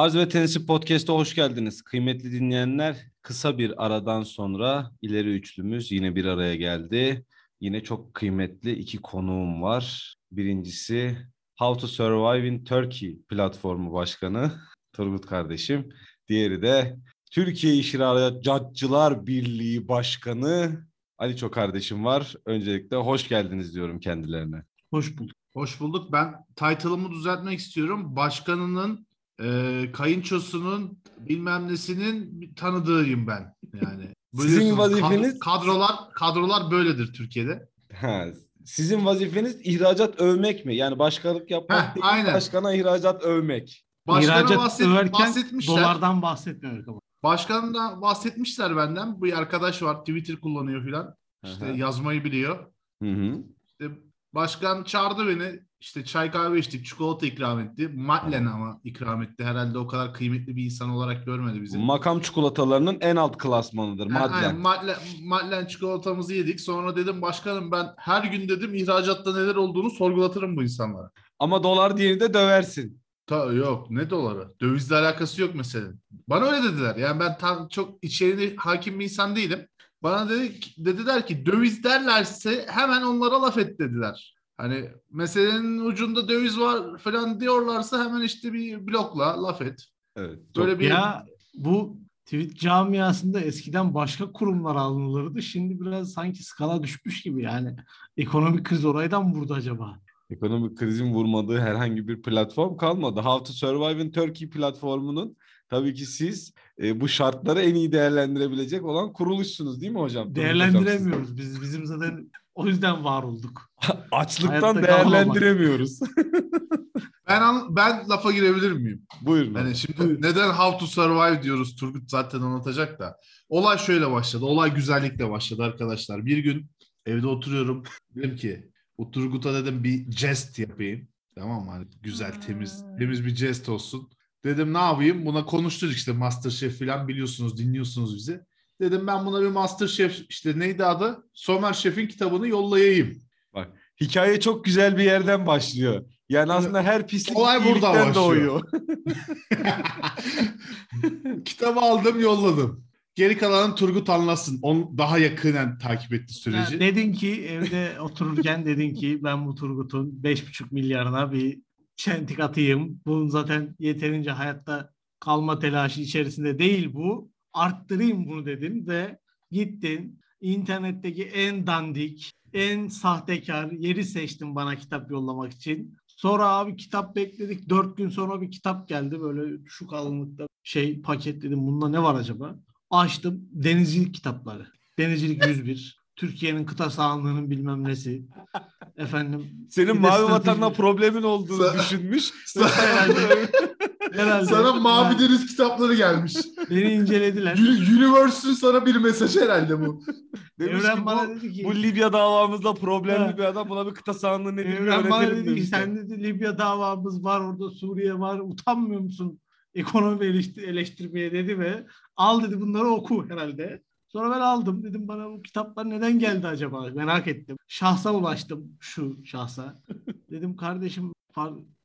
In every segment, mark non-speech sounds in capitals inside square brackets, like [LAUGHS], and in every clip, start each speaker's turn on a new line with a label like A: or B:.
A: Arz ve Tenisi Podcast'a hoş geldiniz. Kıymetli dinleyenler, kısa bir aradan sonra ileri üçlümüz yine bir araya geldi. Yine çok kıymetli iki konuğum var. Birincisi How to Survive in Turkey platformu başkanı Turgut kardeşim. Diğeri de Türkiye İhracatçılar Birliği Başkanı Ali Çok kardeşim var. Öncelikle hoş geldiniz diyorum kendilerine.
B: Hoş bulduk.
C: Hoş bulduk. Ben title'ımı düzeltmek istiyorum. Başkanının e, kayınçosunun bilmem nesinin tanıdığıyım ben. Yani
A: Sizin vazifeniz
C: kadrolar kadrolar böyledir Türkiye'de.
A: Ha, sizin vazifeniz ihracat övmek mi? Yani başkanlık yapmak
C: Heh,
A: değil,
C: aynen.
A: başkana ihracat övmek.
C: Başkana
B: İhracat
C: bahset,
B: överken
C: bahsetmişler.
B: dolardan bahsetmiyoruz ama.
C: Başkandan bahsetmişler benden. Bu arkadaş var Twitter kullanıyor filan. İşte
A: Aha.
C: yazmayı biliyor.
A: Hı hı.
C: İşte başkan çağırdı beni. İşte çay kahve içtik. Çikolata ikram etti. Madlen ama ikram etti. Herhalde o kadar kıymetli bir insan olarak görmedi bizi.
A: Makam çikolatalarının en alt klasmanıdır.
C: Yani
A: Madlen.
C: aynen, Madlen, Madlen çikolatamızı yedik. Sonra dedim başkanım ben her gün dedim ihracatta neler olduğunu sorgulatırım bu insanlara.
A: Ama dolar diğerini de döversin.
C: Ta, yok ne doları? Dövizle alakası yok meselenin. Bana öyle dediler. Yani ben tam çok içeriğine hakim bir insan değilim. Bana dedi, dediler ki döviz derlerse hemen onlara laf et dediler. Hani meselenin ucunda döviz var falan diyorlarsa hemen işte bir blokla laf et.
A: Evet.
C: Böyle bir
B: Ya bu tweet camiasında eskiden başka kurumlar alınırdı. Şimdi biraz sanki skala düşmüş gibi yani. Ekonomik kriz oraydan mı vurdu acaba?
A: Ekonomik krizin vurmadığı herhangi bir platform kalmadı. How to Survive in Turkey platformunun tabii ki siz e, bu şartları en iyi değerlendirebilecek olan kuruluşsunuz değil mi hocam,
B: Değerlendiremiyoruz. Biz bizim zaten o yüzden var olduk. [LAUGHS]
A: Açlıktan
B: Hayatta
A: değerlendiremiyoruz. [LAUGHS]
C: ben an- ben lafa girebilir miyim?
A: Buyurun.
C: Yani şimdi neden How to Survive diyoruz Turgut zaten anlatacak da. Olay şöyle başladı. Olay güzellikle başladı arkadaşlar. Bir gün evde oturuyorum. Dedim ki bu Turgut'a dedim bir jest yapayım. Tamam mı? Hani güzel temiz temiz bir jest olsun. Dedim ne yapayım? Buna konuştuk işte Masterchef falan biliyorsunuz dinliyorsunuz bizi. Dedim ben buna bir Masterchef işte neydi adı? Somer Şef'in kitabını yollayayım.
A: Hikaye çok güzel bir yerden başlıyor. Yani aslında her pislik
C: Olay burada başlıyor.
A: doğuyor. [LAUGHS]
C: Kitabı aldım yolladım. Geri kalanı Turgut anlasın. Onu daha yakinen takip etti süreci.
B: Ya dedin ki evde otururken dedin ki ben bu Turgut'un 5,5 milyarına bir çentik atayım. Bunun zaten yeterince hayatta kalma telaşı içerisinde değil bu. Arttırayım bunu dedin ve gittin internetteki en dandik, en sahtekar yeri seçtin bana kitap yollamak için. Sonra abi kitap bekledik. Dört gün sonra bir kitap geldi böyle şu kalınlıkta şey paketledim. Bunda ne var acaba? Açtım. Denizcilik kitapları. Denizcilik 101. [LAUGHS] Türkiye'nin kıta sahanlığının bilmem nesi. Efendim.
A: Senin mavi
B: strateji-
A: vatanla problemin olduğunu düşünmüş. [LAUGHS]
B: Herhalde.
C: Sana Mavi Deniz kitapları gelmiş.
B: Beni incelediler.
C: Uni- Universe'ün sana bir mesaj herhalde bu.
A: Demiş
B: Evren
A: ki
B: bana
A: bu,
B: dedi ki
A: bu Libya davamızda problemli bir adam. Buna bir kıta sahanlığı bir
B: Evren bana dedi ki sen dedi Libya davamız var orada Suriye var utanmıyor musun ekonomi eleştir- eleştirmeye dedi ve al dedi bunları oku herhalde. Sonra ben aldım dedim bana bu kitaplar neden geldi acaba merak ettim. Şahsa ulaştım şu şahsa. [LAUGHS] Dedim kardeşim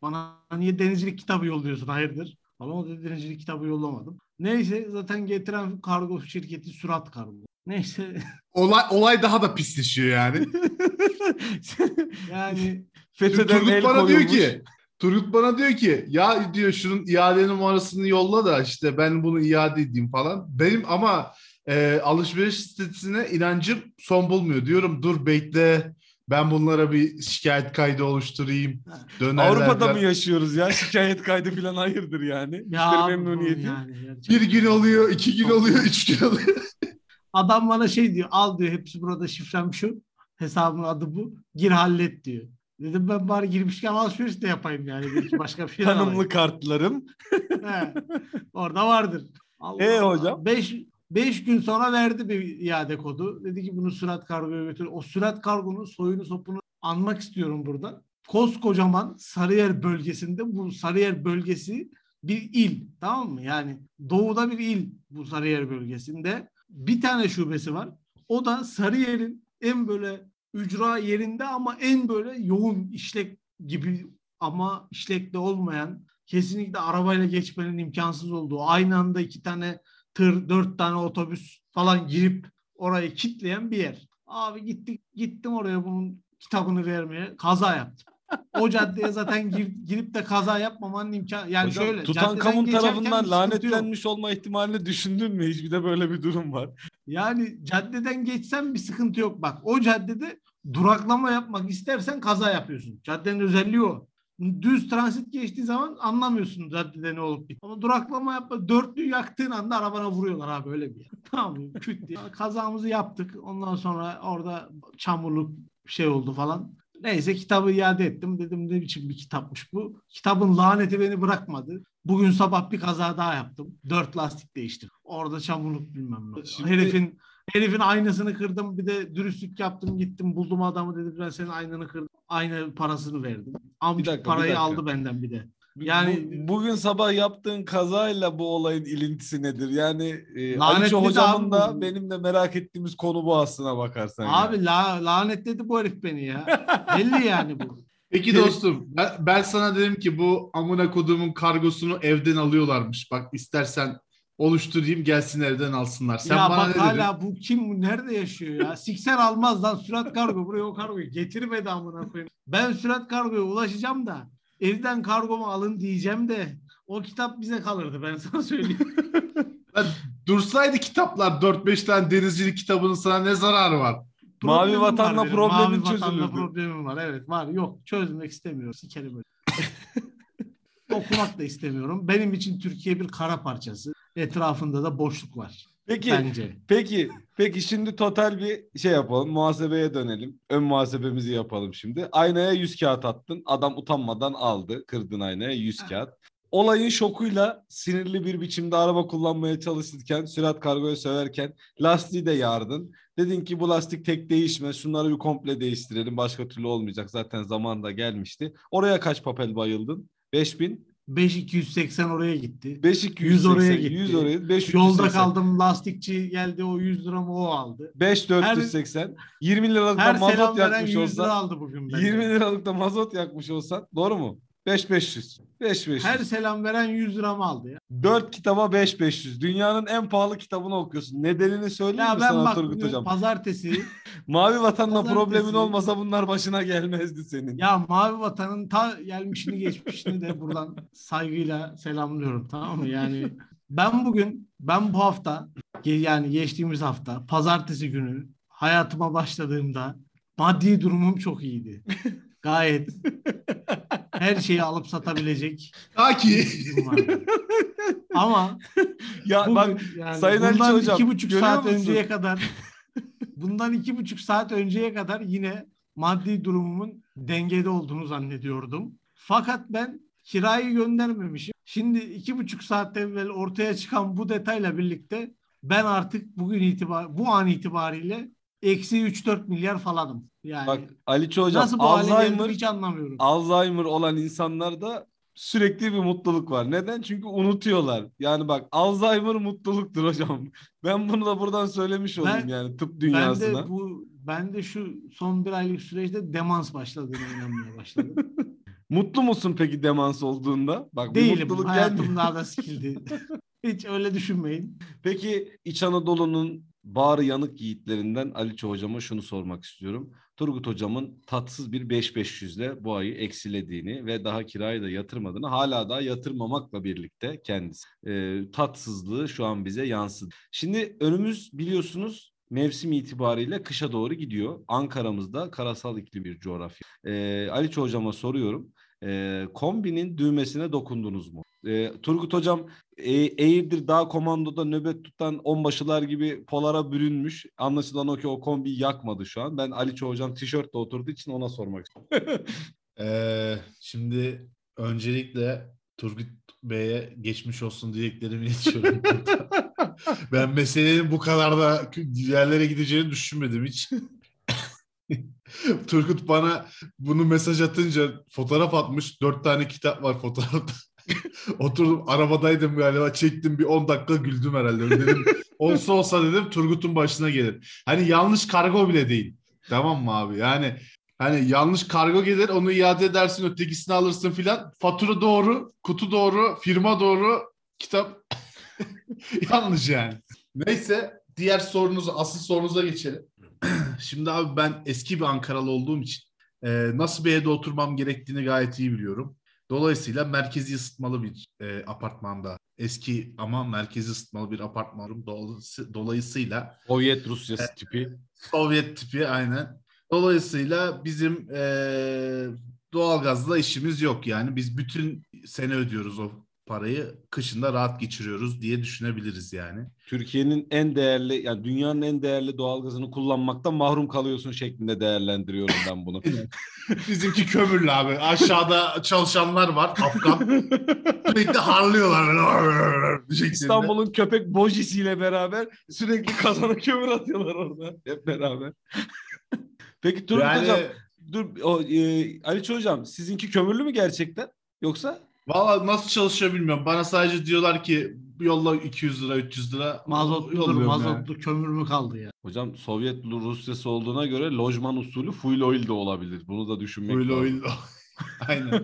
B: bana niye denizcilik kitabı yolluyorsun hayırdır? Ama o dedi denizcilik kitabı yollamadım. Neyse zaten getiren kargo şirketi Sürat Kargo. Neyse [LAUGHS]
C: Olay, olay daha da pisleşiyor yani. [LAUGHS]
B: yani
A: FETÖ'den
C: Turgut
A: el
C: bana diyor
A: koyulmuş.
C: ki Turgut bana diyor ki ya diyor şunun iade numarasını yolla da işte ben bunu iade edeyim falan. Benim ama e, alışveriş sitesine inancım son bulmuyor. Diyorum dur bekle ben bunlara bir şikayet kaydı oluşturayım. Dönerler
A: Avrupa'da mı yaşıyoruz ya? Şikayet kaydı falan hayırdır yani.
B: ya
A: Müşteri memnuniyeti.
B: yani gerçekten.
C: Bir gün oluyor, iki gün oluyor, üç gün oluyor. [LAUGHS]
B: Adam bana şey diyor al diyor hepsi burada şifrem şu hesabın adı bu gir hallet diyor. Dedim ben bari girmişken alışveriş de yapayım yani belki başka bir şey
A: Tanımlı kartlarım.
B: He, orada vardır. Allah
A: E
B: Allah.
A: hocam?
B: Beş, beş gün sonra verdi bir iade kodu. Dedi ki bunu sürat kargoya götür. O sürat kargonun soyunu sopunu anmak istiyorum burada. Koskocaman Sarıyer bölgesinde bu Sarıyer bölgesi bir il tamam mı? Yani doğuda bir il bu Sarıyer bölgesinde. Bir tane şubesi var. O da Sarıyer'in en böyle ücra yerinde ama en böyle yoğun işlek gibi ama işlekte olmayan kesinlikle arabayla geçmenin imkansız olduğu, aynı anda iki tane tır, dört tane otobüs falan girip orayı kitleyen bir yer. Abi gittik, gittim oraya bunun kitabını vermeye. Kaza yaptım. O caddeye zaten gir, girip de kaza yapmamanın imkanı yani
A: Hocam,
B: şöyle
A: Tutankamon tarafından
B: sıkıntı yok.
A: lanetlenmiş olma ihtimalini düşündün mü? Hiç bir de böyle bir durum var.
B: Yani caddeden geçsen bir sıkıntı yok. Bak o caddede duraklama yapmak istersen kaza yapıyorsun. Caddenin özelliği o. Düz transit geçtiği zaman anlamıyorsun caddede ne olup bit. Ama duraklama yapma. Dörtlüyü yaktığın anda arabana vuruyorlar abi öyle bir yer. [LAUGHS] tamam mı? Küt diye. Kazamızı yaptık. Ondan sonra orada çamurluk şey oldu falan. Neyse kitabı iade ettim. Dedim ne biçim bir kitapmış bu. Kitabın laneti beni bırakmadı. Bugün sabah bir kaza daha yaptım. Dört lastik değiştirdim. Orada çamurluk bilmem ne.
A: Şimdi-
B: Herifin herifin aynasını kırdım. Bir de dürüstlük yaptım. Gittim buldum adamı dedim ben senin aynanı kırdım. Aynı parasını verdim.
A: Dakika, bir
B: parayı
A: dakika.
B: aldı benden bir de. Yani-
A: bu- bugün sabah yaptığın kazayla bu olayın ilintisi nedir? Yani e,
B: de
A: hocamın da benim de merak ettiğimiz konu bu aslına bakarsan. yani.
B: Abi la, lanetledi bu herif beni ya. Belli yani bu. [LAUGHS]
C: Peki
B: Evet.
C: dostum ben, ben sana dedim ki bu amına kodumun kargosunu evden alıyorlarmış. Bak istersen oluşturayım gelsin evden alsınlar. Sen
B: ya
C: bana
B: bak
C: ne dedin?
B: hala bu kim bu nerede yaşıyor ya? Sikser almaz lan sürat kargo buraya o kargoyu getirmedi amına koyayım. Ben sürat kargoya ulaşacağım da evden kargomu alın diyeceğim de o kitap bize kalırdı ben sana söyleyeyim. [LAUGHS]
C: Lan Dursaydı kitaplar 4-5 tane denizcilik kitabının sana ne zararı var?
A: Mavi
B: Problemim var
A: vatanla
B: benim.
A: problemin
B: Mavi vatanla
A: çözülürdü.
B: problemim var evet var yok çözmek istemiyorum sikerim öyle. [LAUGHS] Okumak da istemiyorum. Benim için Türkiye bir kara parçası. Etrafında da boşluk var
A: Peki,
B: bence.
A: peki, peki şimdi total bir şey yapalım. Muhasebeye dönelim. Ön muhasebemizi yapalım şimdi. Aynaya 100 kağıt attın. Adam utanmadan aldı. Kırdın aynaya 100 kağıt. Olayın şokuyla sinirli bir biçimde araba kullanmaya çalışırken, sürat kargoyu söverken lastiği de yardın. Dedin ki bu lastik tek değişmez. Şunları bir komple değiştirelim. Başka türlü olmayacak. Zaten zaman da gelmişti. Oraya kaç papel bayıldın? 5000?
B: 5280 oraya gitti.
A: 5280,
B: 100 oraya gitti.
A: 100 oraya, 5
B: Yolda kaldım lastikçi geldi o 100 liramı o aldı.
A: 5 480. 20 liralık da mazot yakmış
B: 100 lira
A: olsan.
B: aldı bugün benden.
A: 20 liralık da mazot yakmış olsan. Doğru mu? 5 500. 5 500.
B: Her selam veren 100 liramı aldı ya.
A: 4 kitaba 5 500. Dünyanın en pahalı kitabını okuyorsun. Nedenini söyleyeyim
B: Ya
A: mi
B: ben
A: sana
B: bak
A: Turgut
B: bugün
A: Hocam?
B: pazartesi [LAUGHS]
A: Mavi vatanla
B: Pazartesi-
A: problemin olmasa bunlar başına gelmezdi senin.
B: ya Mavi Vatan'ın ta gelmişini geçmişini de buradan saygıyla selamlıyorum tamam mı? Yani ben bugün ben bu hafta yani geçtiğimiz hafta pazartesi günü hayatıma başladığımda maddi durumum çok iyiydi. [LAUGHS] Gayet her şeyi alıp satabilecek [LAUGHS]
C: Ta ki.
B: Ama [LAUGHS]
A: ya
B: Bugün,
A: bak
B: yani
A: Sayın Ali
B: bundan
A: Hocam,
B: iki buçuk saat
A: musun?
B: önceye kadar [LAUGHS] bundan iki buçuk saat önceye kadar yine maddi durumumun dengede olduğunu zannediyordum. Fakat ben kirayı göndermemişim. Şimdi iki buçuk saat evvel ortaya çıkan bu detayla birlikte ben artık bugün itibar bu an itibariyle eksi 3-4 milyar falanım. Yani
A: bak Aliço Hocam
B: nasıl bu
A: Alzheimer
B: hiç anlamıyorum.
A: Alzheimer olan insanlarda sürekli bir mutluluk var. Neden? Çünkü unutuyorlar. Yani bak Alzheimer mutluluktur hocam. [LAUGHS] Ben bunu da buradan söylemiş
B: Ben-
A: yani tıp
B: Ben
A: dünyasına.
B: de bu ben de şu son bir aylık süreçte demans başladığına inanmaya başladım. [LAUGHS]
A: Mutlu musun peki demans olduğunda? Bak
B: Değilim.
A: mutluluk
B: Hayatım
A: gelmiyor. [LAUGHS]
B: daha da sikildi. Hiç öyle düşünmeyin.
A: Peki İç Anadolu'nun bağrı yanık yiğitlerinden Aliço hocama şunu sormak istiyorum. Turgut hocamın tatsız bir 5500 ile bu ayı eksilediğini ve daha kirayı da yatırmadığını hala daha yatırmamakla birlikte kendisi e, tatsızlığı şu an bize yansıdı. Şimdi önümüz biliyorsunuz mevsim itibariyle kışa doğru gidiyor. Ankara'mızda karasal iklim bir coğrafya. E, Aliço hocama soruyorum. E, kombinin düğmesine dokundunuz mu? E, Turgut hocam e, Eğirdir Dağ Komando'da nöbet tutan onbaşılar gibi polara bürünmüş. Anlaşılan o ki o kombiyi yakmadı şu an. Ben Aliço hocam tişörtle oturduğu için ona sormak istiyorum. [LAUGHS]
C: Ee, şimdi öncelikle Turgut Bey'e geçmiş olsun dileklerimi iletiyorum. [LAUGHS] ben meselenin bu kadar da yerlere gideceğini düşünmedim hiç. [LAUGHS] [LAUGHS] Turgut bana bunu mesaj atınca fotoğraf atmış. Dört tane kitap var fotoğrafta. [LAUGHS] Oturdum arabadaydım galiba çektim bir 10 dakika güldüm herhalde. Dedim, olsa olsa dedim Turgut'un başına gelir. Hani yanlış kargo bile değil. Tamam mı abi? Yani Hani yanlış kargo gelir onu iade edersin ötekisini alırsın filan. Fatura doğru, kutu doğru, firma doğru, kitap [LAUGHS] yanlış yani. Neyse diğer sorunuza, asıl sorunuza geçelim. Şimdi abi ben eski bir Ankaralı olduğum için e, nasıl bir evde oturmam gerektiğini gayet iyi biliyorum. Dolayısıyla merkezi ısıtmalı bir e, apartmanda, eski ama merkezi ısıtmalı bir apartmanım. Dolayısı- Dolayısıyla
A: Sovyet Rusyası tipi.
C: Sovyet tipi aynen. Dolayısıyla bizim eee doğalgazla işimiz yok yani. Biz bütün sene ödüyoruz o parayı. Kışında rahat geçiriyoruz diye düşünebiliriz yani.
A: Türkiye'nin en değerli yani dünyanın en değerli doğalgazını kullanmaktan mahrum kalıyorsun şeklinde değerlendiriyorum ben bunu. [LAUGHS]
C: Bizimki kömürlü abi. Aşağıda çalışanlar var. Afgan. Sürekli harlıyorlar. [LAUGHS]
A: İstanbul'un köpek bojisiyle beraber sürekli kazana kömür atıyorlar orada hep beraber. [LAUGHS] Peki Turgut
C: Yani
A: Hocam dur o, e, Ali Hocam sizinki kömürlü mü gerçekten yoksa
C: valla nasıl çalışıyor bilmiyorum. Bana sadece diyorlar ki yolla 200 lira 300 lira. Yolluyorum
B: mazotlu kömür mü kaldı ya?
A: hocam Sovyet Rusyası olduğuna göre lojman usulü fuel oil de olabilir. Bunu da düşünmek
C: Böyle
A: lazım.
C: oyun. [LAUGHS] Aynen.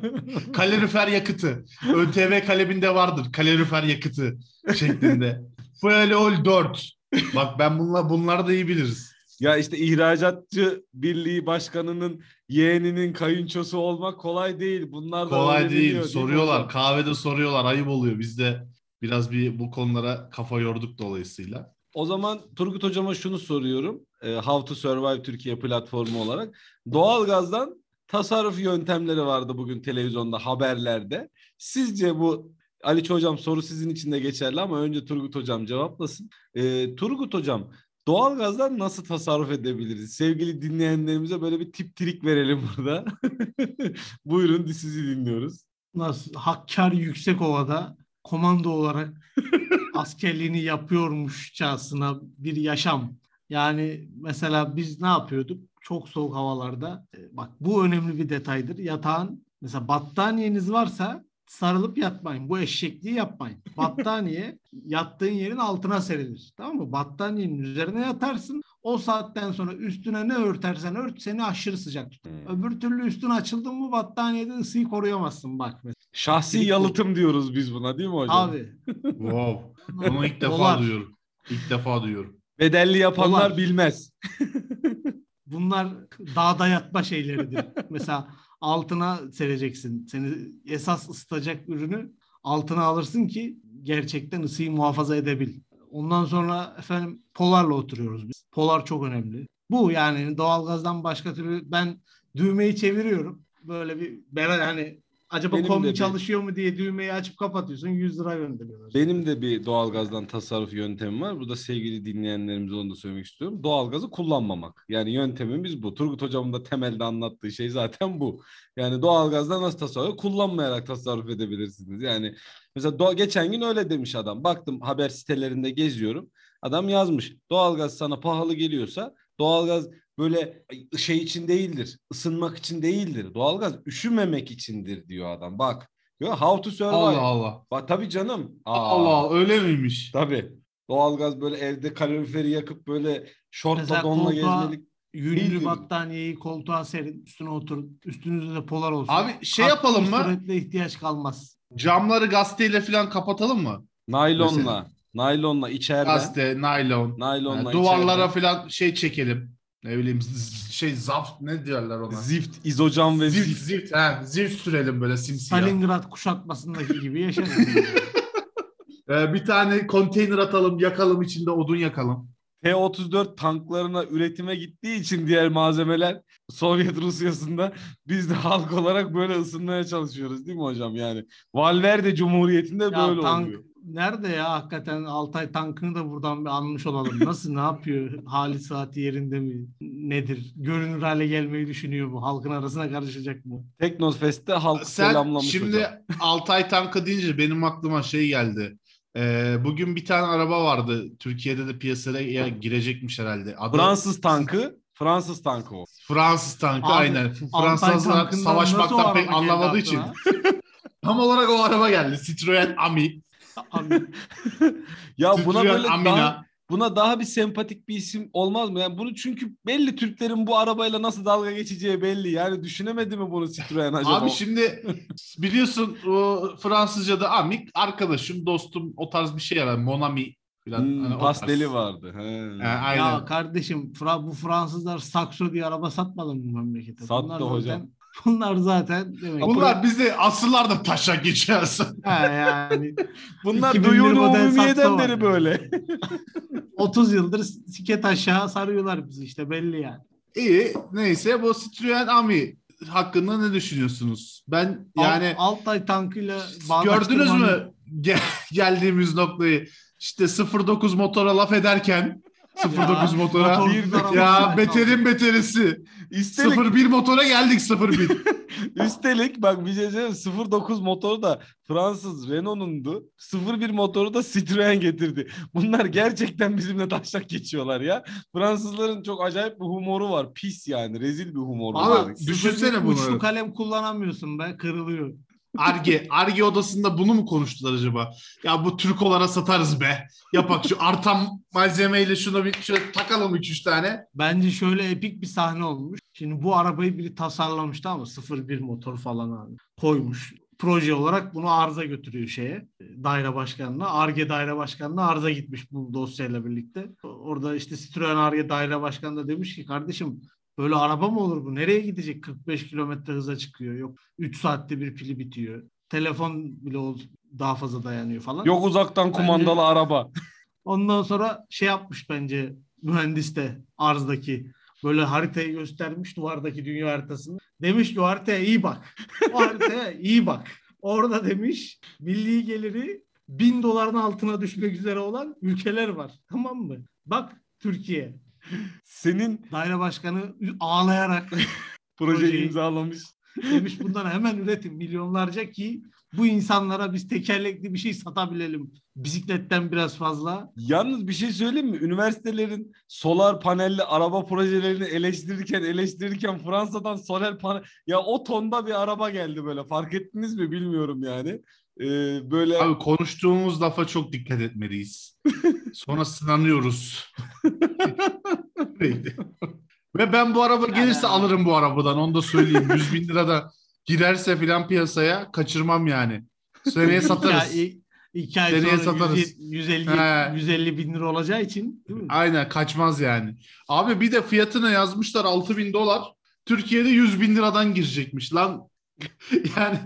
C: Kalorifer yakıtı. ÖTV kaleminde vardır. Kalorifer yakıtı şeklinde. [LAUGHS] Fuel oil 4. Bak ben bunlar bunları da iyi biliriz.
A: Ya işte ihracatçı birliği başkanının yeğeninin kayınçosu olmak kolay değil. Bunlar da
C: Kolay değil.
A: mi
C: Soruyorlar.
A: hocam?
C: Kahvede soruyorlar. Ayıp oluyor. Biz de biraz bir bu konulara kafa yorduk dolayısıyla.
A: O zaman Turgut Hocama şunu soruyorum. E, How to Survive Türkiye platformu olarak. Doğalgazdan tasarruf yöntemleri vardı bugün televizyonda haberlerde. Sizce bu Ali Hocam soru sizin için de geçerli ama önce Turgut Hocam cevaplasın. E, Turgut Hocam doğalgazdan nasıl tasarruf edebiliriz? Sevgili dinleyenlerimize böyle bir tip trik verelim burada. [LAUGHS] Buyurun sizi dinliyoruz.
B: Nasıl Hakkari Yüksekova'da komando olarak [LAUGHS] askerliğini yapıyormuşçasına bir yaşam. Yani mesela biz ne yapıyorduk? Çok soğuk havalarda. e, Bak bu önemli bir detaydır. Yatağın mesela battaniyeniz varsa sarılıp yatmayın. Bu eşekliği yapmayın. Battaniye [LAUGHS] yattığın yerin altına serilir. Tamam mı? Battaniyenin üzerine yatarsın. O saatten sonra üstüne ne örtersen ört seni aşırı sıcak tutar.
A: Hmm.
B: Öbür türlü üstün açıldın mı battaniyede ısıyı koruyamazsın bak. mesela.
A: Şahsi
B: bu.
A: yalıtım diyoruz biz buna değil mi hocam?
B: Abi
C: Wow. Bunu ilk [LAUGHS] defa
B: Dolar.
C: duyuyorum. İlk defa duyuyorum.
A: Bedelli yapanlar
B: Dolar.
A: bilmez. [LAUGHS]
B: bunlar dağda yatma şeyleridir. Mesela altına sereceksin. Seni esas ısıtacak ürünü altına alırsın ki gerçekten ısıyı muhafaza edebil. Ondan sonra efendim polarla oturuyoruz biz. Polar çok önemli. Bu yani doğalgazdan başka türlü ben düğmeyi çeviriyorum. Böyle bir ben hani acaba
A: Benim
B: kombi
A: bir-
B: çalışıyor mu diye düğmeyi açıp kapatıyorsun 100 lira gönderiyorlar.
A: Benim de bir doğalgazdan tasarruf yöntemim var. Burada sevgili dinleyenlerimize onu da söylemek istiyorum. Doğalgazı kullanmamak. Yani yöntemimiz bu. Turgut Hocam'ın da temelde anlattığı şey zaten bu. Yani doğalgazdan nasıl tasarruf? Kullanmayarak tasarruf edebilirsiniz. Yani mesela geçen gün öyle demiş adam. Baktım haber sitelerinde geziyorum. Adam yazmış. Doğalgaz sana pahalı geliyorsa doğalgaz böyle şey için değildir. ısınmak için değildir. Doğalgaz üşümemek içindir diyor adam. Bak. Yo, How to survive.
C: Allah Allah.
A: Bak tabii canım. Aa,
C: Allah Allah öyle miymiş?
A: Tabii. Doğalgaz böyle evde kaloriferi yakıp böyle şortla donla gezmelik.
B: Yünlü battaniyeyi koltuğa serin, üstüne otur. Üstünüzde de polar olsun.
C: Abi şey
B: Kat-
C: yapalım mı?
B: Suretle ihtiyaç kalmaz.
C: Camları gazeteyle falan kapatalım mı?
A: Naylonla.
C: Mesela.
A: Naylonla içeriden.
C: Gazete, naylon.
A: Naylonla
C: Yani duvarlara
A: içeriden.
C: falan şey çekelim. Ne bileyim [LAUGHS] şey zaft ne diyorlar ona?
A: Zift, izocam ve
C: zift,
A: zift.
C: zift, he, zift sürelim böyle simsiyah.
B: Stalingrad kuşatmasındaki gibi yaşarız. [LAUGHS] [LAUGHS]
C: Ee, bir tane konteyner atalım, yakalım içinde odun yakalım.
A: T-34 tanklarına üretime gittiği için diğer malzemeler Sovyet Rusyası'nda biz de halk olarak böyle ısınmaya çalışıyoruz değil mi hocam? Yani Valverde Cumhuriyeti'nde
B: ya
A: böyle
B: tank
A: oluyor.
B: Nerede ya hakikaten Altay tankını da buradan bir anmış olalım. Nasıl ne yapıyor? Hali saati yerinde mi? Nedir? Görünür hale gelmeyi düşünüyor mu? Halkın arasına karışacak mı?
A: Teknofest'te halk
C: Sen
A: selamlamış
C: şimdi
A: hocam.
C: Altay tankı deyince benim aklıma şey geldi. Ee, bugün bir tane araba vardı. Türkiye'de de piyasaya girecekmiş herhalde. Adı
A: Fransız tankı, Fransız tankı o.
C: Fransız tankı
B: Abi,
C: aynen. Fransızlar savaşmaktan pek anlamadığı için. [LAUGHS] Tam olarak o araba geldi. Citroen Ami. [LAUGHS]
A: Ya buna böyle
C: Amina.
A: daha, buna daha bir sempatik bir isim olmaz mı? Yani bunu çünkü belli Türklerin bu arabayla nasıl dalga geçeceği belli. Yani düşünemedi mi bunu Citroen acaba?
C: Abi şimdi biliyorsun o Fransızca'da amik arkadaşım, dostum o tarz bir şey yani Monami falan.
A: Hmm,
C: Hani o
A: pasteli
C: tarz.
A: vardı. He.
C: Ha, aynen.
B: Ya kardeşim bu Fransızlar sakso diye araba satmadı mı bu memlekete?
A: Sattı
B: bunlar
A: hocam.
B: Zaten, [LAUGHS] bunlar zaten demek.
C: Bunlar bizi asırlarda taşa geçiyoruz. [LAUGHS]
B: Ha yani
A: Bunlar
B: 2001
A: duyulu
B: model
A: umumiyeden
B: var
A: beri böyle. [LAUGHS]
B: 30 yıldır siket aşağı sarıyorlar bizi işte belli yani.
C: İyi neyse bu Citroen Ami hakkında ne düşünüyorsunuz? Ben yani
B: Alt, Altay tankıyla
C: gördünüz mü Gel- geldiğimiz noktayı? İşte 09 motora laf ederken 09
B: Ya,
C: motora ya beterin beterisi.
A: Üstelik
C: 01 motora geldik 01.
A: Üstelik [LAUGHS] bak bir şey söyleyeyim. 09 motoru da Fransız Renault'undu. 01 motoru da Citroen getirdi. Bunlar gerçekten bizimle taşak geçiyorlar ya. Fransızların çok acayip bir humoru var. Pis yani. Rezil bir humoru
C: Abi,
A: var.
C: düş- Düşünsene bunu.
B: Uçlu kalem kullanamıyorsun be kırılıyor.
C: Arge, Arge odasında bunu mu konuştular acaba? Ya bu Türkolara satarız be. Yapak şu artan malzemeyle şuna bir şöyle takalım 3-3 tane.
B: Bence şöyle epik bir sahne olmuş. Şimdi bu arabayı biri tasarlamıştı ama 01 motor falan abi. koymuş. Proje olarak bunu arıza götürüyor şeye. Daire başkanına. Arge daire başkanına arıza gitmiş bu dosyayla birlikte. Orada işte Citroen Arge daire başkanı da demiş ki kardeşim böyle araba mı olur bu? Nereye gidecek? 45 kilometre hıza çıkıyor. Yok 3 saatte bir pili bitiyor. Telefon bile ol- daha fazla dayanıyor falan.
A: Yok uzaktan kumandalı araba. [LAUGHS]
B: Ondan sonra şey yapmış bence mühendis de arzdaki. Böyle haritayı göstermiş duvardaki dünya haritasını. Demiş ki o haritaya iyi bak. O haritaya iyi bak. Orada demiş milli geliri bin doların altına düşmek üzere olan ülkeler var. Tamam mı? Bak Türkiye.
A: Senin
B: Daire başkanı ağlayarak [LAUGHS] projeyi
A: imzalamış.
B: demiş bundan hemen üretin milyonlarca ki bu insanlara biz tekerlekli bir şey satabilelim. Bisikletten biraz fazla.
A: Yalnız bir şey söyleyeyim mi? Üniversitelerin solar panelli araba projelerini eleştirirken eleştirirken Fransa'dan solar panel ya o tonda bir araba geldi böyle. Fark ettiniz mi bilmiyorum yani. Ee, böyle
C: Abi konuştuğumuz lafa çok dikkat etmeliyiz. [LAUGHS] Sonra sınanıyoruz. Neydi? Ve ben bu araba gelirse alırım bu arabadan. Onu da söyleyeyim. 100 bin lirada girerse filan piyasaya kaçırmam yani. Seneye [LAUGHS] satarız.
B: İki ay, iki ay
C: Seneye
B: sonra
C: satarız.
B: 100 150,
C: He.
B: 150 bin lira olacağı için değil mi?
C: Aynen kaçmaz yani. Abi bir de fiyatına yazmışlar 6 bin dolar. Türkiye'de 100 bin liradan girecekmiş lan. [LAUGHS] yani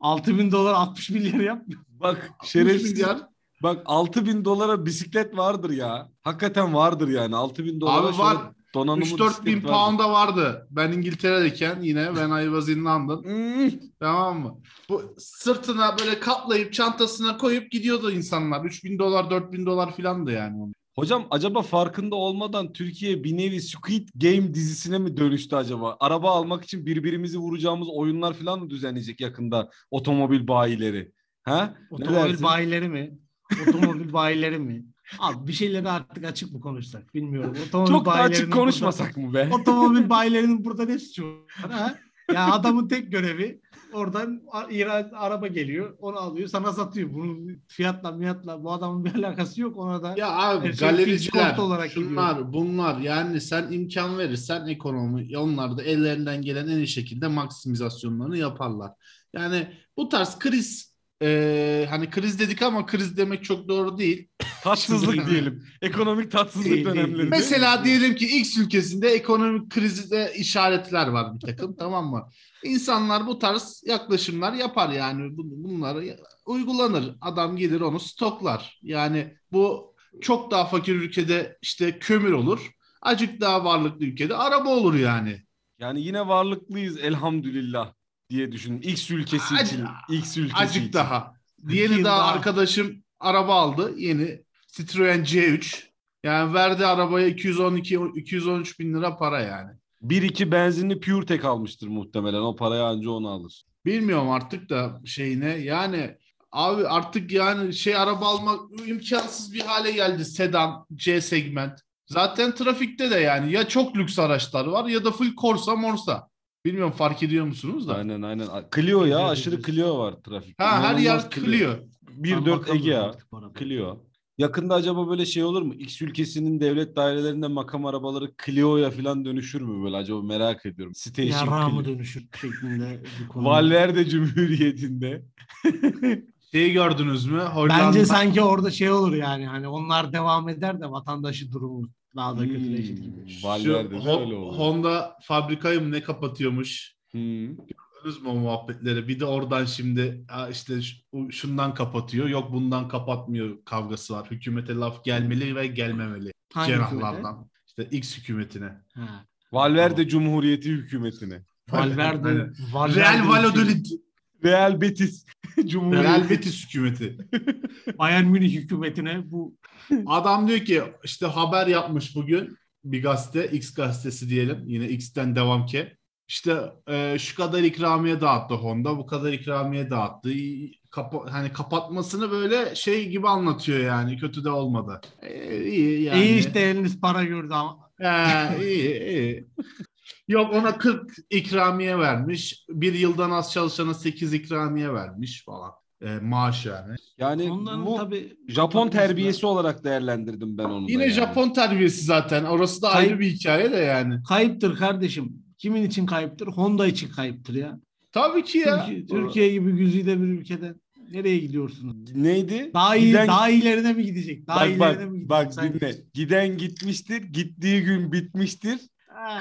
B: 6 bin dolar 60 milyar yap.
A: bak
C: 60
A: şerefsiz.
C: milyar.
A: Bak 6000 dolara bisiklet vardır ya. Hakikaten vardır yani. 6000 dolara
C: Abi var.
A: donanımlı
C: 3-4 bin
A: vardır.
C: pound'a vardı. Ben İngiltere'deyken yine when I was in London.
A: Hmm.
C: Tamam mı? Bu sırtına böyle kaplayıp çantasına koyup gidiyordu insanlar. 3000 dolar 4000 dolar filan da yani.
A: Hocam acaba farkında olmadan Türkiye bir nevi Squid Game dizisine mi dönüştü acaba? Araba almak için birbirimizi vuracağımız oyunlar falan mı düzenleyecek yakında otomobil bayileri? Ha?
B: Otomobil bayileri mi? Otomobil [LAUGHS] bayileri mi? Abi bir şeyleri artık açık mı konuşsak bilmiyorum. Otomobil
A: Çok da açık konuşmasak mı be?
B: Burada, otomobil bayilerinin burada ne suçu var? Ha? Ya adamın tek görevi oradan İran araba geliyor onu alıyor sana satıyor. Bunun fiyatla miyatla bu adamın bir [LAUGHS] alakası yok ona da.
C: Ya abi
B: Her şey
C: galericiler
B: olarak
C: şunlar bunlar yani sen imkan verirsen ekonomi onlar da ellerinden gelen en iyi şekilde maksimizasyonlarını yaparlar. Yani bu tarz kriz e, hani kriz dedik ama kriz demek çok doğru değil.
A: Tatsızlık diyelim. Ekonomik tatsızlık
B: Değil,
A: dönemleri.
B: değil.
C: Mesela diyelim ki X ülkesinde ekonomik krizde işaretler var bir takım tamam mı? İnsanlar bu tarz yaklaşımlar yapar yani Bu- bunları uygulanır. Adam gelir onu stoklar. Yani bu çok daha fakir ülkede işte kömür olur. Acık daha varlıklı ülkede araba olur yani.
A: Yani yine varlıklıyız elhamdülillah diye düşünün. X ülkesi
C: Acı-
A: için. X ülkesi
C: Acık
A: için.
C: daha.
B: Bir
C: Diğeri daha
B: daha.
C: arkadaşım araba aldı. Yeni Citroen C3. Yani verdi arabaya 212 213 bin lira para yani.
A: 1-2 benzinli PureTech almıştır muhtemelen. O paraya anca onu alır.
C: Bilmiyorum artık da şeyine yani abi artık yani şey araba almak imkansız bir hale geldi sedan C segment. Zaten trafikte de yani ya çok lüks araçlar var ya da full Corsa Morsa. Bilmiyorum fark ediyor musunuz da.
A: Aynen aynen. Clio ya aşırı. Clio var trafikte.
C: Ha her yer Clio.
A: 1.4
B: Bakalım
A: Egea. Clio. Yakında acaba böyle şey olur mu? X ülkesinin devlet dairelerinde makam arabaları Clio'ya falan dönüşür mü böyle acaba merak ediyorum. Station
B: Yarrağı mı
A: Clio.
B: dönüşür şeklinde bir [LAUGHS] konu.
A: Valverde Cumhuriyeti'nde. [LAUGHS]
C: Şeyi gördünüz mü? Hollanda...
B: Bence sanki orada şey olur yani hani onlar devam eder de vatandaşı durumu daha da kötüleşir gibi.
C: Şu Ho-. Honda fabrikayı mı ne kapatıyormuş?
A: Hmm.
C: Gördünüz mü o muhabbetleri? Bir de oradan şimdi "Aa işte şundan kapatıyor, yok bundan kapatmıyor kavgası var. Hükümete laf gelmeli ve gelmemeli.
B: Hangi
C: Cenahlardan. İşte X hükümetine.
B: hükümete? Ha.
A: Valverde Cumhuriyeti hükümetine.
B: Valverde. Valverde
C: Real Valladolid.
A: Real Betis [LAUGHS] Cumhuriyeti.
C: Real Betis hükümeti. [LAUGHS]
B: Bayern Münih hükümetine bu
C: Adam diyor ki işte haber yapmış bugün bir gazete, X gazetesi diyelim. Yine X'ten devam ki. İşte e, şu kadar ikramiye dağıttı Honda, bu kadar ikramiye dağıttı. Kapa- hani kapatmasını böyle şey gibi anlatıyor yani. Kötü de olmadı. E, iyi yani.
B: iyi işte eliniz para gördü ama
C: He, iyi, iyi. Yok ona 40 ikramiye vermiş. Bir yıldan az çalışana 8 ikramiye vermiş falan. E, maaş yani.
A: Yani
B: onların
A: bu
B: tabii
A: Japon
B: kapatması da-
A: terbiyesi olarak değerlendirdim ben onu.
C: Yine
A: yani.
C: Japon terbiyesi zaten. Orası da
B: Kayıp-
C: ayrı bir hikaye de yani.
B: Kayıptır kardeşim. Kimin için kayıptır? Honda için kayıptır ya.
C: Tabii ki ya.
B: Türkiye, Türkiye gibi güzide bir ülkeden nereye gidiyorsunuz?
A: Neydi?
B: Daha iyi,
A: Giden-
B: daha iyilerine mi gidecek? Daha
A: bak
B: iyilerine
A: bak
B: mi gidecek?
A: bak dinle. Giden gitmiştir, gittiği gün bitmiştir.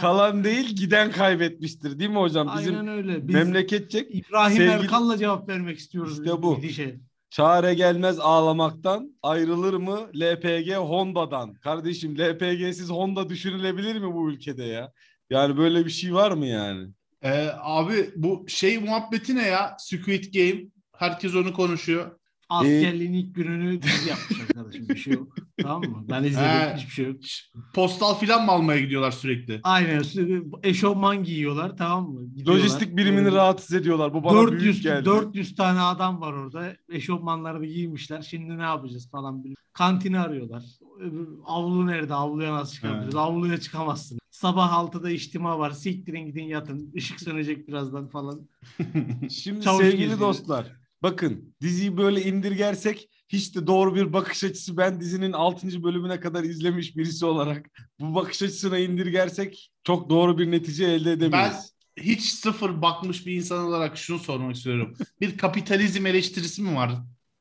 A: Kalan değil, giden kaybetmiştir. Değil mi hocam? Bizim
B: Aynen öyle. Biz
A: memleketçek
B: İbrahim
A: sevgili-
B: Erkal'la cevap vermek istiyoruz.
A: İşte bu.
B: Gidişe.
A: çare gelmez ağlamaktan, ayrılır mı LPG Honda'dan? Kardeşim LPG'siz Honda düşünülebilir mi bu ülkede ya? Yani böyle bir şey var mı yani?
C: Ee, abi bu şey muhabbeti ne ya? Squid Game. Herkes onu konuşuyor.
B: Askerliğin ilk gününü dizi yapmış arkadaşım. Bir şey yok. [LAUGHS] Tamam mı? Ben izledim.
C: He.
B: Hiçbir şey yok.
C: Postal filan mı almaya gidiyorlar sürekli?
B: Aynen. sürekli Eşofman giyiyorlar. Tamam mı? Gidiyorlar.
A: Lojistik birimini
B: Böyle
A: rahatsız ediyorlar. Bu bana büyük
B: 400,
A: geldi.
B: 400 tane adam var orada. Eşofmanlarını giymişler. Şimdi ne yapacağız falan. Kantini arıyorlar. Avlu nerede? Avluya nasıl çıkabiliriz?
C: He.
B: Avluya çıkamazsın. Sabah 6'da içtima var. Siktirin gidin yatın. Işık sönecek birazdan falan. [LAUGHS]
A: Şimdi
B: Çavuş
A: sevgili
B: geziyor.
A: dostlar bakın diziyi böyle indirgersek hiç de doğru bir bakış açısı ben dizinin 6. bölümüne kadar izlemiş birisi olarak bu bakış açısına indirgersek çok doğru bir netice elde edemeyiz.
C: Hiç sıfır bakmış bir insan olarak şunu sormak istiyorum. Bir kapitalizm eleştirisi mi var?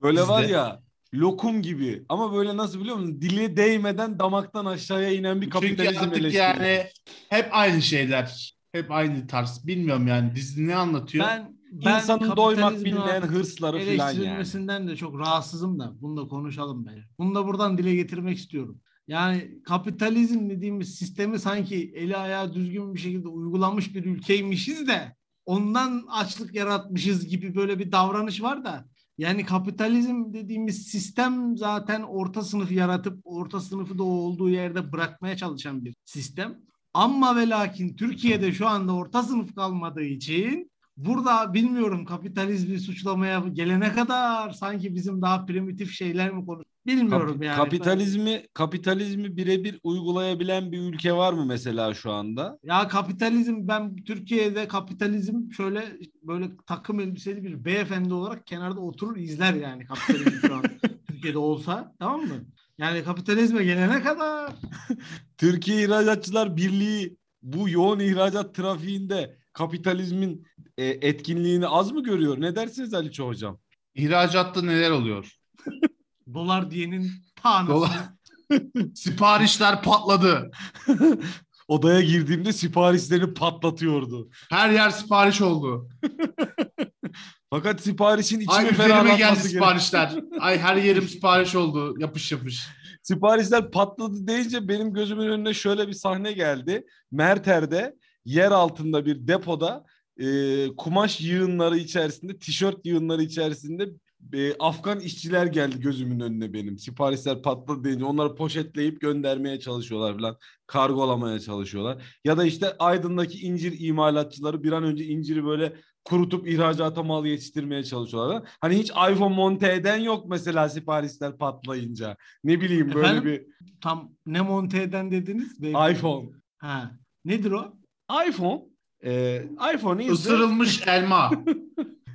A: Böyle var ya lokum gibi ama böyle nasıl biliyor musun? Dili değmeden damaktan aşağıya inen bir
C: Çünkü
A: kapitalizm
C: artık
A: eleştirisi.
C: yani hep aynı şeyler. Hep aynı tarz. Bilmiyorum yani dizi ne anlatıyor?
B: Ben ben
A: İnsanın doymak bilmeyen hırsları falan yani.
B: eleştirilmesinden de çok rahatsızım da. Bunu da konuşalım bence. Bunu da buradan dile getirmek istiyorum. Yani kapitalizm dediğimiz sistemi sanki eli ayağı düzgün bir şekilde uygulanmış bir ülkeymişiz de ondan açlık yaratmışız gibi böyle bir davranış var da yani kapitalizm dediğimiz sistem zaten orta sınıf yaratıp orta sınıfı da olduğu yerde bırakmaya çalışan bir sistem. Ama ve lakin Türkiye'de şu anda orta sınıf kalmadığı için burada bilmiyorum kapitalizmi suçlamaya gelene kadar sanki bizim daha primitif şeyler mi konu bilmiyorum
A: Kap-
B: yani.
A: Kapitalizmi kapitalizmi birebir uygulayabilen bir ülke var mı mesela şu anda?
B: Ya kapitalizm ben Türkiye'de kapitalizm şöyle böyle takım elbiseli bir beyefendi olarak kenarda oturur izler yani kapitalizm şu an [LAUGHS] Türkiye'de olsa tamam mı? Yani kapitalizme gelene kadar [LAUGHS]
A: Türkiye İhracatçılar Birliği bu yoğun ihracat trafiğinde kapitalizmin e, etkinliğini az mı görüyor? Ne dersiniz Aliço hocam?
C: İhracatta neler oluyor? [LAUGHS]
B: dolar diyenin tanesi.
C: Dolar- [LAUGHS] Siparişler patladı. [LAUGHS]
A: Odaya girdiğimde siparişlerini patlatıyordu.
C: Her yer sipariş oldu.
A: Fakat siparişin içini
C: Ay üzerime
A: ferahlatması
C: geldi siparişler. Ay her yerim sipariş oldu. Yapış yapış.
A: Siparişler patladı deyince benim gözümün önüne şöyle bir sahne geldi. Merter'de yer altında bir depoda e, kumaş yığınları içerisinde, tişört yığınları içerisinde e, Afgan işçiler geldi gözümün önüne benim. Siparişler patladı deyince onları poşetleyip göndermeye çalışıyorlar falan. Kargolamaya çalışıyorlar. Ya da işte Aydın'daki incir imalatçıları bir an önce inciri böyle kurutup ihracata mal yetiştirmeye çalışıyorlar. Hani hiç iPhone monte eden yok mesela siparişler patlayınca. Ne bileyim böyle
B: Efendim?
A: bir
B: Tam ne monte eden dediniz? Beyefendi?
A: iPhone.
B: Ha. Nedir o?
A: iPhone e, iPhone is the
C: Isırılmış [LAUGHS] elma.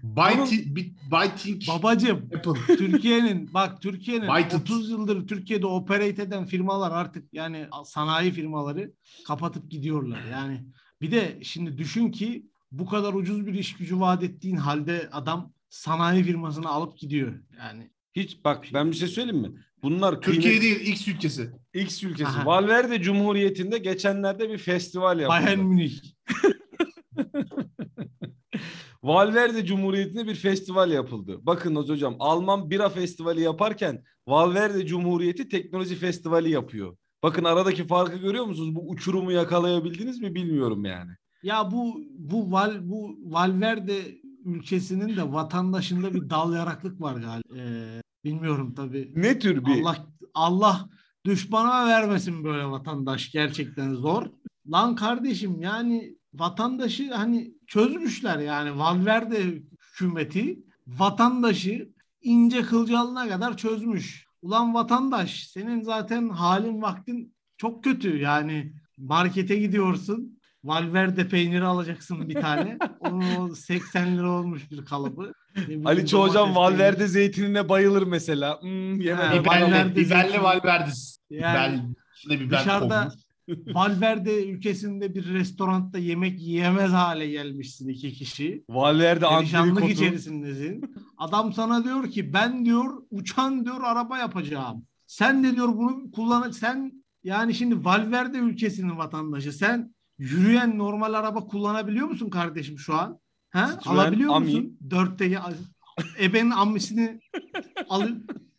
C: Biting, biting
B: Babacım
C: Apple.
B: Türkiye'nin bak Türkiye'nin
C: Whited.
B: 30 yıldır Türkiye'de operate eden firmalar artık yani sanayi firmaları kapatıp gidiyorlar. Yani bir de şimdi düşün ki bu kadar ucuz bir iş gücü vaat ettiğin halde adam sanayi firmasını alıp gidiyor. Yani
A: Hiç bak ben bir şey söyleyeyim mi? Bunlar
C: Türkiye
A: kıymet-
C: değil X ülkesi.
A: X ülkesi.
B: Aha.
A: Valverde Cumhuriyeti'nde geçenlerde bir festival yapıldı.
B: Bayern Münih. [LAUGHS]
A: Valverde Cumhuriyeti'nde bir festival yapıldı. Bakınız hocam Alman bira festivali yaparken Valverde Cumhuriyeti teknoloji festivali yapıyor. Bakın aradaki farkı görüyor musunuz? Bu uçurumu yakalayabildiniz mi bilmiyorum yani.
B: Ya bu bu Val bu Valverde ülkesinin de vatandaşında bir dal yaraklık var galiba. Ee, bilmiyorum tabii.
A: Ne tür bir
B: Allah Allah düşmana vermesin böyle vatandaş gerçekten zor. Lan kardeşim yani vatandaşı hani çözmüşler yani Valverde hükümeti vatandaşı ince kılcalına kadar çözmüş. Ulan vatandaş senin zaten halin vaktin çok kötü yani markete gidiyorsun Valverde peyniri alacaksın bir tane. Onun o 80 lira olmuş bir kalıbı.
A: Ali Ço hocam
B: domates
A: Valverde
B: peyniri.
A: zeytinine bayılır mesela. Hmm, kalamam.
B: Valverde
C: Biberli
B: zeytin-
C: Valverde's.
B: Yani
C: Biber,
B: dışarıda
C: konmuş. [LAUGHS]
B: Valverde ülkesinde bir restoranda yemek yiyemez hale gelmişsin iki kişi.
A: Valverde
B: Perişanlık
A: antrikotu.
B: içerisindesin. Adam sana diyor ki ben diyor uçan diyor araba yapacağım. Sen de diyor bunu kullan sen yani şimdi Valverde ülkesinin vatandaşı sen yürüyen normal araba kullanabiliyor musun kardeşim şu an? Ha?
A: Citroen
B: Alabiliyor
A: Ami.
B: musun? Dörtte ebenin ammisini al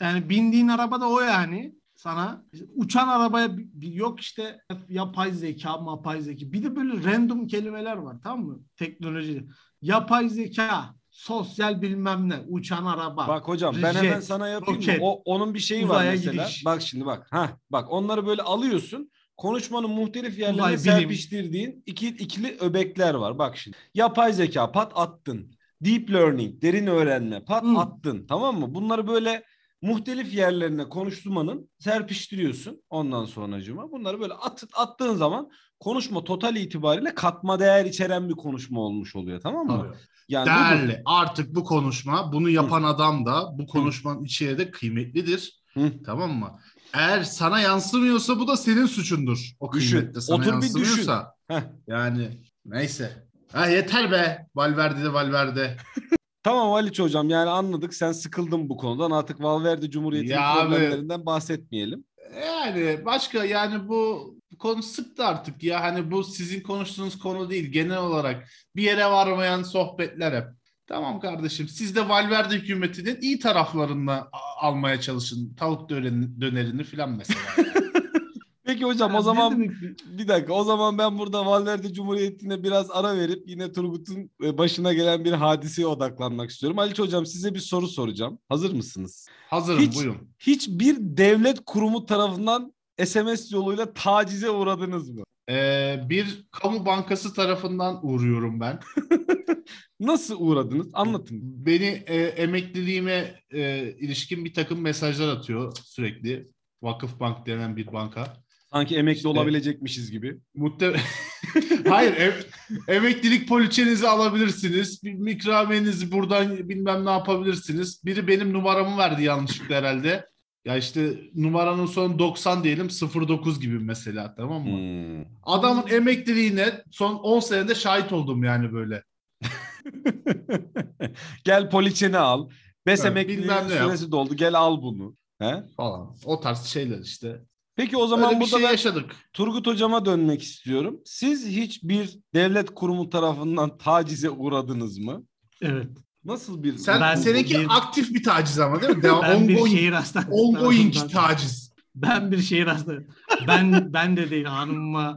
B: yani bindiğin araba da o yani sana uçan arabaya yok işte yapay zeka, mapay zeka. Bir de böyle random kelimeler var tamam mı? Teknoloji. Yapay zeka, sosyal bilmem ne, uçan araba.
A: Bak hocam ben hemen sana yapayım
B: roket,
A: O, onun bir şeyi var mesela.
B: gidiş.
A: Bak şimdi bak. Ha bak onları böyle alıyorsun. Konuşmanın muhtelif yerlerine
B: Uzay, bilim.
A: serpiştirdiğin iki, ikili öbekler var. Bak şimdi. Yapay zeka pat attın. Deep learning, derin öğrenme pat
B: Hı.
A: attın. Tamam mı? Bunları böyle muhtelif yerlerine konuşmanın serpiştiriyorsun ondan sonracıma. Bunları böyle at, attığın zaman konuşma total itibariyle katma değer içeren bir konuşma olmuş oluyor tamam mı?
C: Tabii.
A: Yani.
C: Değerli. Artık bu konuşma, bunu yapan adam da bu konuşmanın içeriği de kıymetlidir.
A: Hı.
C: Tamam mı? Eğer sana yansımıyorsa bu da senin suçundur. O
A: Düşün.
C: kıymet de sana
A: Otur bir düşün. Heh.
C: Yani neyse. Ha yeter be. Valverde de Valverde. [LAUGHS]
A: Tamam Haliç hocam yani anladık sen sıkıldın bu konudan artık Valverde Cumhuriyeti'nin
C: Ya abi.
A: problemlerinden bahsetmeyelim.
C: Yani başka yani bu konu sıktı artık ya. Hani bu sizin konuştuğunuz konu değil. Genel olarak bir yere varmayan sohbetler hep. Tamam kardeşim siz de Valverde hükümetinin iyi taraflarını a- almaya çalışın. Tavuk dönerini, dönerini filan mesela. [LAUGHS]
A: Peki hocam
B: Ya
A: o zaman bir dakika o zaman ben burada Valverde Cumhuriyeti'ne biraz ara verip yine Turgut'un e, başına gelen bir hadiseye odaklanmak istiyorum. Haliç hocam size bir soru soracağım. Hazır mısınız?
C: Hazırım
A: Hiç-
C: buyurun.
A: Hiçbir devlet kurumu tarafından SMS yoluyla tacize uğradınız mı?
C: Ee, bir kamu bankası tarafından uğruyorum ben. [LAUGHS]
A: Nasıl uğradınız? Anlatın.
C: Beni e, emekliliğime e, ilişkin bir takım mesajlar atıyor sürekli. Vakıfbank denen bir banka.
A: Sanki emekli
C: İşte-
A: olabilecekmişiz gibi.
C: Muhte [LAUGHS] Hayır, ev- emeklilik poliçenizi alabilirsiniz. Bir ikramiyenizi buradan bilmem ne yapabilirsiniz. Biri benim numaramı verdi yanlışlıkla herhalde. Ya işte numaranın sonu 90 diyelim 09 gibi mesela tamam mı?
A: Hmm.
C: Adamın emekliliğine son 10 senede şahit oldum yani böyle. [LAUGHS]
A: gel poliçeni al. Bes
C: Evet,
A: emekliliğin
C: bilmem ne yap.
A: süresi doldu. Gel al bunu. He?
C: Falan. O tarz şeyler işte.
A: Peki o zaman
C: Öyle
A: burada
C: şey
A: ben
C: yaşadık.
A: Turgut hocama dönmek istiyorum. Siz hiçbir devlet kurumu tarafından tacize uğradınız mı?
B: Evet.
A: Nasıl bir
C: Sen
B: Ben-
C: seninki
B: bir-
C: aktif bir taciz ama değil mi? Devam,
B: Ben bir
C: ongoing,
B: şehir hastanesi
C: ongoing taciz.
B: Ben bir şehir hastanesi. Ben ben de değil hanımıma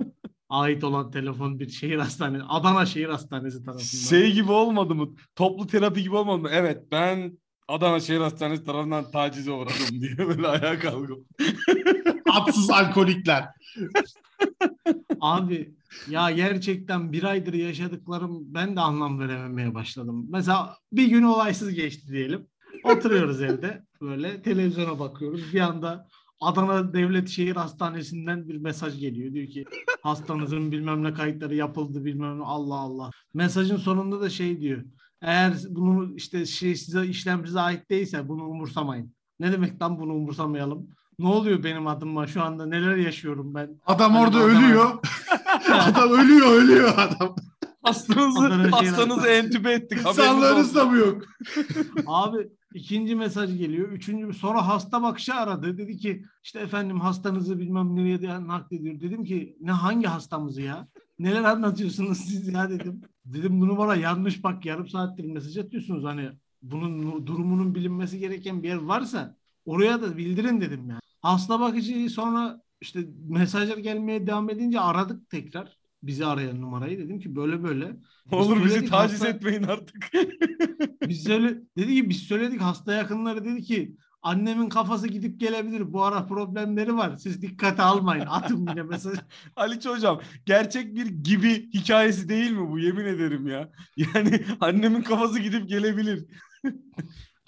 B: ait olan telefon bir şehir hastanesi. Adana Şehir Hastanesi tarafından.
A: şey gibi olmadı mı? Toplu terapi gibi olmadı mı? Evet ben Adana Şehir Hastanesi tarafından tacize uğradım diye [LAUGHS] böyle ayağa kalkıp.
C: Atsız alkolikler.
B: Abi ya gerçekten bir aydır yaşadıklarım ben de anlam verememeye başladım. Mesela bir gün olaysız geçti diyelim. Oturuyoruz evde böyle televizyona bakıyoruz. Bir anda Adana Devlet Şehir Hastanesi'nden bir mesaj geliyor. Diyor ki hastanızın bilmem ne kayıtları yapıldı bilmem ne Allah Allah. Mesajın sonunda da şey diyor. Eğer bunu işte şey size işlem size ait değilse bunu umursamayın. Ne demek lan bunu umursamayalım? Ne oluyor benim adıma şu anda neler yaşıyorum ben?
C: Adam
B: Hani
C: orada
B: adam-
C: ölüyor. [LAUGHS] adam ölüyor ölüyor adam.
A: Hastanızı, hastanızı entübe ettik.
C: İnsanlarınız da mı yok? [LAUGHS]
B: Abi ikinci mesaj geliyor. Üçüncü sonra hasta bakışı aradı. Dedi ki işte efendim hastanızı bilmem nereye de naklediyor. Dedim ki ne hangi hastamızı ya? Neler anlatıyorsunuz siz ya dedim. Dedim bunu bana yanlış bak yarım saattir mesaj atıyorsunuz. Hani bunun durumunun bilinmesi gereken bir yer varsa oraya da bildirin dedim ya. Hasta bakıcıyı sonra işte mesajlar gelmeye devam edince aradık tekrar. Bizi arayan numarayı dedim ki böyle böyle. Biz
A: Olur bizi taciz
B: hasta-
A: etmeyin artık. [LAUGHS]
B: biz söyle dedi ki biz söyledik hasta yakınları dedi ki annemin kafası gidip gelebilir. Bu ara problemleri var. Siz dikkate almayın. Atın yine mesaj. [LAUGHS]
A: Aliç hocam gerçek bir gibi hikayesi değil mi bu yemin ederim ya. [LAUGHS] Yani annemin kafası gidip gelebilir.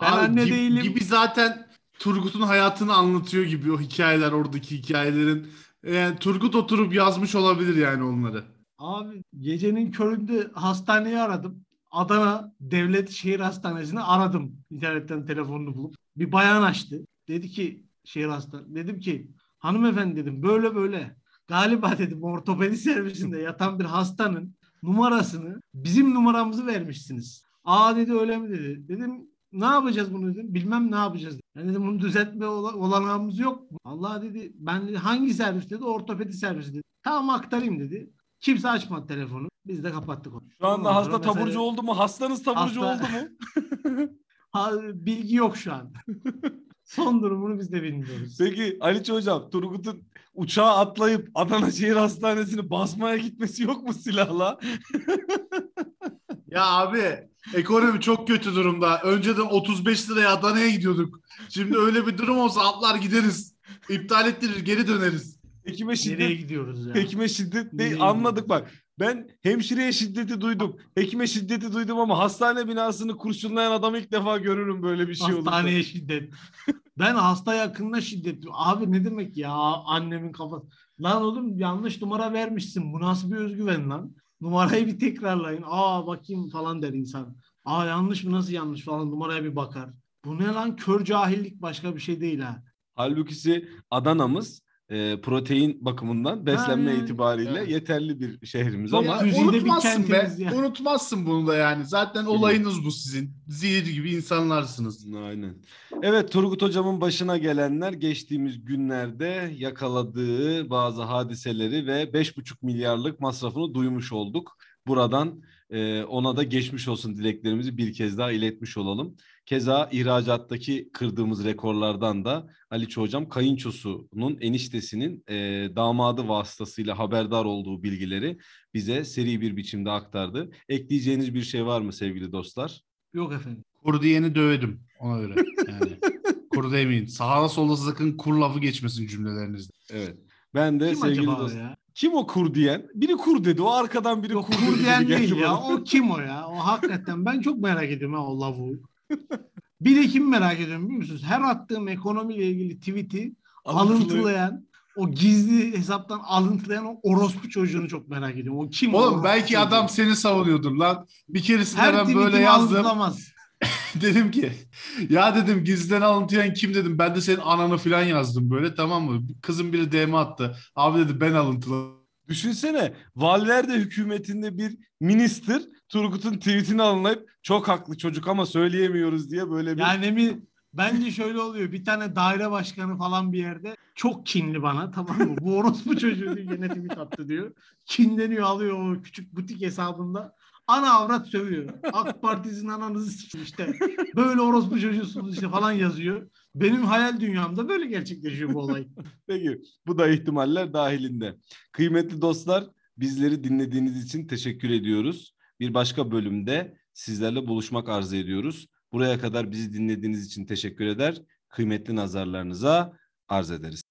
B: Ben anne
C: gibi,
B: değilim.
C: Gibi zaten Turgut'un hayatını anlatıyor gibi o hikayeler oradaki hikayelerin. Yani Turgut oturup yazmış olabilir yani onları.
B: Abi gecenin köründe hastaneyi aradım. Adana Devlet Şehir Hastanesi'ni aradım. İnternetten telefonunu bulup. Bir bayan açtı. Dedi ki şehir hastane. Dedim ki hanımefendi dedim böyle böyle. Galiba dedim ortopedi servisinde yatan bir hastanın numarasını bizim numaramızı vermişsiniz. Aa dedi öyle mi dedi. Dedim ne yapacağız bunu dedim. Bilmem ne yapacağız. dedi. Ben dedim bunu düzeltme ola- olanağımız yok mu? Allah dedi ben dedi, hangi servis dedi ortopedi servisi dedi. Tamam aktarayım dedi. Kimse açmadı telefonu. Biz de kapattık onu.
A: Şu anda
B: Ondan
A: hasta taburcu
B: mesela-
A: oldu mu? Hastanız taburcu
B: Hasta-
A: oldu mu? [LAUGHS]
B: Ha, bilgi yok şu an. [LAUGHS] Son durumunu biz de bilmiyoruz.
A: Peki Aliç hocam Turgut'un uçağa atlayıp Adana Şehir Hastanesi'ni basmaya gitmesi yok mu silahla? [LAUGHS]
C: Ya abi ekonomi çok kötü durumda. Önceden 35 liraya Adana'ya gidiyorduk. Şimdi öyle bir durum olsa atlar gideriz. İptal ettirir geri döneriz.
A: Hekime
B: Nereye
A: şiddet,
B: gidiyoruz ya?
A: hekime şiddet
B: Nereye
A: değil anladık bak. Ben hemşireye şiddeti duydum. Hekime şiddeti duydum ama hastane binasını kurşunlayan adamı ilk defa görürüm böyle bir şey olursa.
B: Hastaneye şiddet. Ben hasta yakınına şiddet. Abi ne demek ya annemin kafası. Lan oğlum yanlış numara vermişsin. Bu nasıl bir özgüven lan? Numarayı bir tekrarlayın. Aa bakayım falan der insan. Aa yanlış mı nasıl yanlış falan numaraya bir bakar. Bu ne lan kör cahillik başka bir şey değil ha.
A: Halbuki Adana'mız e, protein bakımından beslenme
B: Ha,
A: itibariyle
C: evet.
A: yeterli bir şehrimiz
B: Çok
A: ama
C: Ya,
B: güzide bir
C: unutmazsın be.
B: kentimiz ya.
C: Unutmazsın bunu da yani. Zaten olayınız bu sizin. Zehir gibi insanlarsınız.
A: Aynen. Evet Turgut Hocam'ın başına gelenler geçtiğimiz günlerde yakaladığı bazı hadiseleri ve 5,5 milyarlık masrafını duymuş olduk. Buradan e, ona da geçmiş olsun dileklerimizi bir kez daha iletmiş olalım. Keza ihracattaki kırdığımız rekorlardan da Ali Hocam kayınçosunun eniştesinin e, damadı vasıtasıyla haberdar olduğu bilgileri bize seri bir biçimde aktardı. Ekleyeceğiniz bir şey var mı sevgili dostlar?
B: Yok efendim.
C: Kur diyeni döverim ona göre. Yani. [LAUGHS] kur demeyin. Sağda solda sakın kur lafı geçmesin cümlelerinizde.
A: Evet. Ben de
B: Kim
A: sevgili dostlar.
B: ya?
A: Kim o kur diyen? Biri kur dedi. O arkadan biri
B: Yok
A: kur,
B: kur diyen değil ya.
A: bana.
B: O kim o ya? O hakikaten ben çok merak ediyorum ha o lavuğu. [LAUGHS] Bir de kim merak ediyorum biliyor musunuz? Her attığım ekonomiyle ilgili tweet'i alıntılayan, o gizli hesaptan alıntılayan o orospu çocuğunu çok merak ediyorum. O kim? o
C: Oğlum
B: orospu
C: belki
B: çocuğu?
C: adam seni savunuyordur lan. Bir keresinde
B: her
C: ben böyle yazdım.
B: alıntılamaz. [LAUGHS]
C: dedim ki ya dedim gizliden alıntıyan kim dedim. Ben de senin ananı falan yazdım böyle tamam mı? Kızın biri DM attı. Abi dedi ben alıntıladım.
A: Düşünsene Valverde hükümetinde bir minister Turgut'un tweetini alınayıp çok haklı çocuk ama söyleyemiyoruz diye böyle bir
B: Yani mi bence şöyle oluyor. Bir tane daire başkanı falan bir yerde çok kinli bana tamam mı? Bu orospu çocuğu diye gene tweet attı diyor. Kinleniyor alıyor o küçük butik hesabında. Ana avrat sövüyor. AK Parti'nin ananızı sikin işte. Böyle orospu çocuğusunuz işte falan yazıyor. Benim hayal dünyamda böyle gerçekleşiyor bu olay. [LAUGHS]
A: Peki bu da ihtimaller dahilinde. Kıymetli dostlar bizleri dinlediğiniz için teşekkür ediyoruz. Bir başka bölümde sizlerle buluşmak arzu ediyoruz. Buraya kadar bizi dinlediğiniz için teşekkür eder. Kıymetli nazarlarınıza arz ederiz.